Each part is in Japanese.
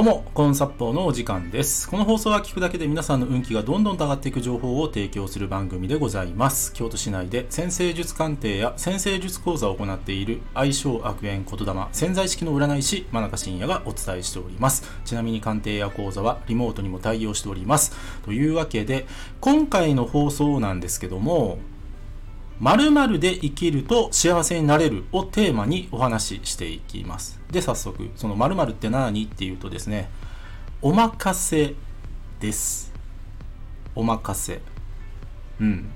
どうも、コンサッポーのお時間です。この放送は聞くだけで皆さんの運気がどんどんと上がっていく情報を提供する番組でございます。京都市内で先生術鑑定や先生術講座を行っている愛称悪縁言霊潜在意識の占い師真中信也がお伝えしております。ちなみに鑑定や講座はリモートにも対応しております。というわけで、今回の放送なんですけども、〇〇で生きると幸せになれるをテーマにお話ししていきます。で、早速、その〇〇って何？っていうとですね、お任せです。お任せ。うん。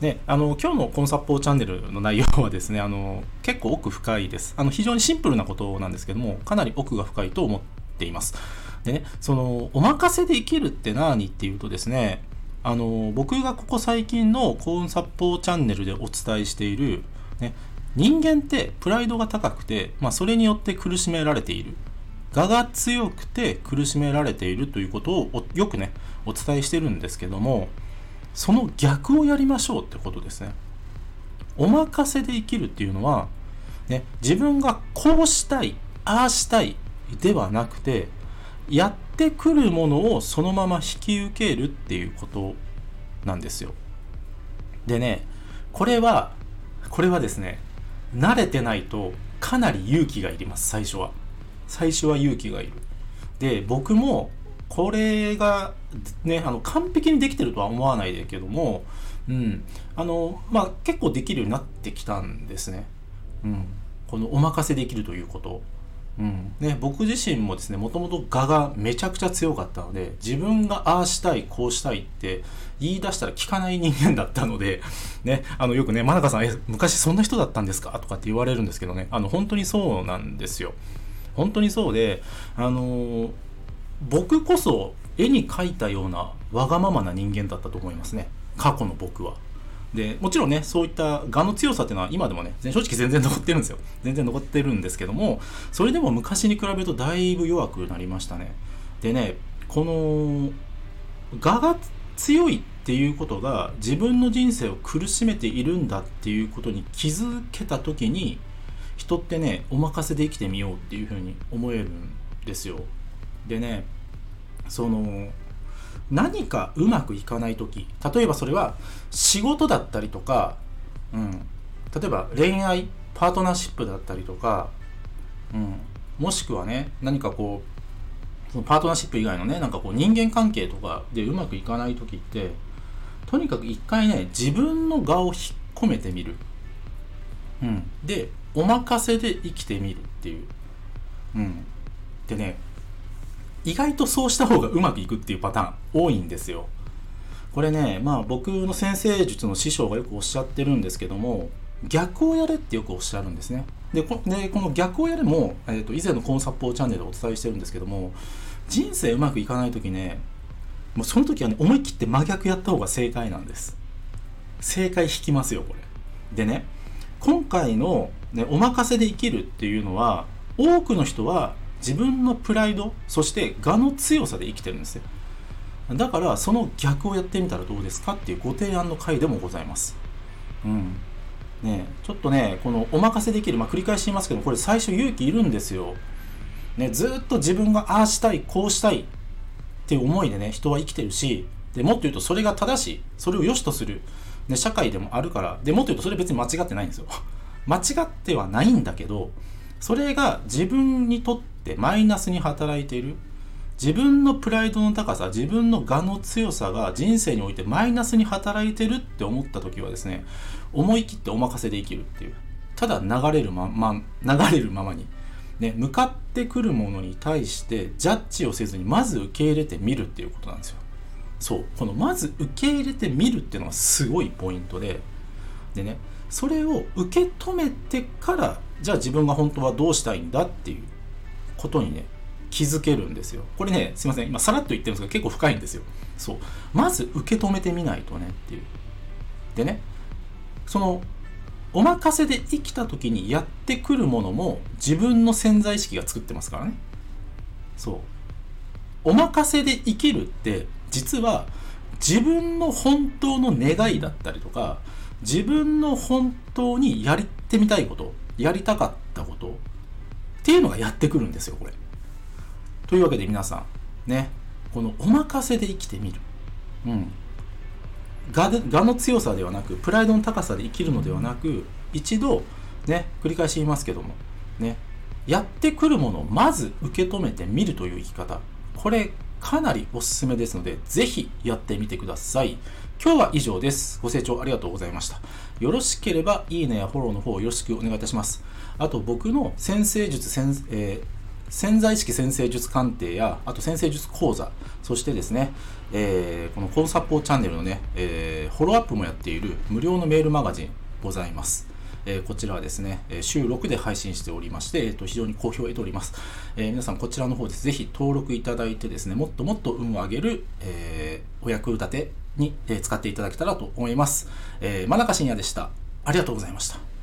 で、あの、今日のコンサッポーチャンネルの内容はですね、あの、結構奥深いです。あの、非常にシンプルなことなんですけども、かなり奥が深いと思っています。でね、その、お任せで生きるって何？っていうとですね、あの僕がここ最近のコーンサッポーチャンネルでお伝えしている、ね、人間ってプライドが高くて、まあ、それによって苦しめられている。我が強くて苦しめられているということをよくねお伝えしてるんですけどもその逆をやりましょうってことですね。お任せで生きるっていうのは、ね、自分がこうしたいああしたいではなくてやってくるものをそのまま引き受けるっていうことなんですよ。でね、これは、これはですね、慣れてないとかなり勇気がいります、最初は。最初は勇気がいる。で、僕もこれがね、あの完璧にできてるとは思わないでけども、うん、あの、まあ結構できるようになってきたんですね。うん、このお任せできるということ。うん。ね、僕自身もですねもともと我がめちゃくちゃ強かったので自分がああしたいこうしたいって言い出したら聞かない人間だったので、ね、あのよくね真中さんえ昔そんな人だったんですか？とかって言われるんですけどね。あの本当にそうなんですよ。本当にそうであのー、僕こそ絵に描いたようなわがままな人間だったと思いますね。過去の僕は。でもちろんねそういった我の強さっていうのは今でもね正直全然残ってるんですよ。全然残ってるんですけどもそれでも昔に比べるとだいぶ弱くなりましたね。でねこの我が強いっていうことが自分の人生を苦しめているんだっていうことに気づけた時に人ってねお任せで生きてみようっていうふうに思えるんですよ。でねその何かうまくいかない時例えばそれは仕事だったりとか、うん、例えば恋愛パートナーシップだったりとか、うん、もしくはね何かこうそのパートナーシップ以外のねなんかこう人間関係とかでうまくいかない時ってとにかく一回ね自分の我を引っ込めてみる、うん、でお任せで生きてみるっていう、うん、でね意外とそうした方がうまくいくっていうパターン多いんですよ。これね、まあ僕の先生術の師匠がよくおっしゃってるんですけども、逆をやれってよくおっしゃるんですね。で、こでこの逆をやれも、えーと、以前のコンサッポーチャンネルでお伝えしてるんですけども、人生うまくいかない時ね、もうその時はね、思い切って真逆やった方が正解なんです。正解引きますよ、これ。でね、今回の、ね、お任せで生きるっていうのは、多くの人は自分のプライドそして我の強さで生きてるんですよ。だからその逆をやってみたらどうですかっていうご提案の回でもございます。うん。ねちょっとねこのお任せできるまあ繰り返し言いますけどこれ最初勇気いるんですよ。ねずっと自分がああしたいこうしたいっていう思いでね人は生きてるしでもっと言うとそれが正しいそれを良しとする、ね、社会でもあるからでもっと言うとそれ別に間違ってないんですよ。間違ってはないんだけどそれが自分にとってマイナスに働いている。自分のプライドの高さ自分の我の強さが人生においてマイナスに働いてるって思った時はですね思い切ってお任せで生きるっていう。ただ流れるまま流れるままに、ね、向かってくるものに対してジャッジをせずにまず受け入れてみるっていうことなんですよ。そう。このまず受け入れてみるっていうのがすごいポイントで。でねそれを受け止めてからじゃあ自分が本当はどうしたいんだっていうことにね気づけるんですよ。これねすいません。今さらっと言ってるんですけど結構深いんですよ。そう。まず受け止めてみないとねっていう。でねそのお任せで生きた時にやってくるものも自分の潜在意識が作ってますからね。そう。お任せで生きるって実は自分の本当の願いだったりとか自分の本当にやってみたいことやりたかったっていうのがやってくるんですよこれというわけで皆さん、ね、このお任せで生きてみる。うん。我我の強さではなく、プライドの高さで生きるのではなく、一度、ね、繰り返し言いますけども、ね、やってくるものをまず受け止めてみるという生き方。これ、かなりおすすめですので、ぜひやってみてください。今日は以上です。ご清聴ありがとうございました。よろしければ、いいねやフォローの方よろしくお願いいたします。あと、僕の先生術、先えー潜在意識先生術鑑定や、あと先生術講座、そしてですね、えー、このコンサポーチャンネルのね、えー、フォローアップもやっている無料のメールマガジンございます。え、こちらはですね、週6で配信しておりまして、えー、と非常に好評を得ております。え、皆さんこちらの方です。ぜひ登録いただいてですね、もっともっと運を上げる、え、お役立てに、え使っていただけたらと思います。えー、真中信也でした。ありがとうございました。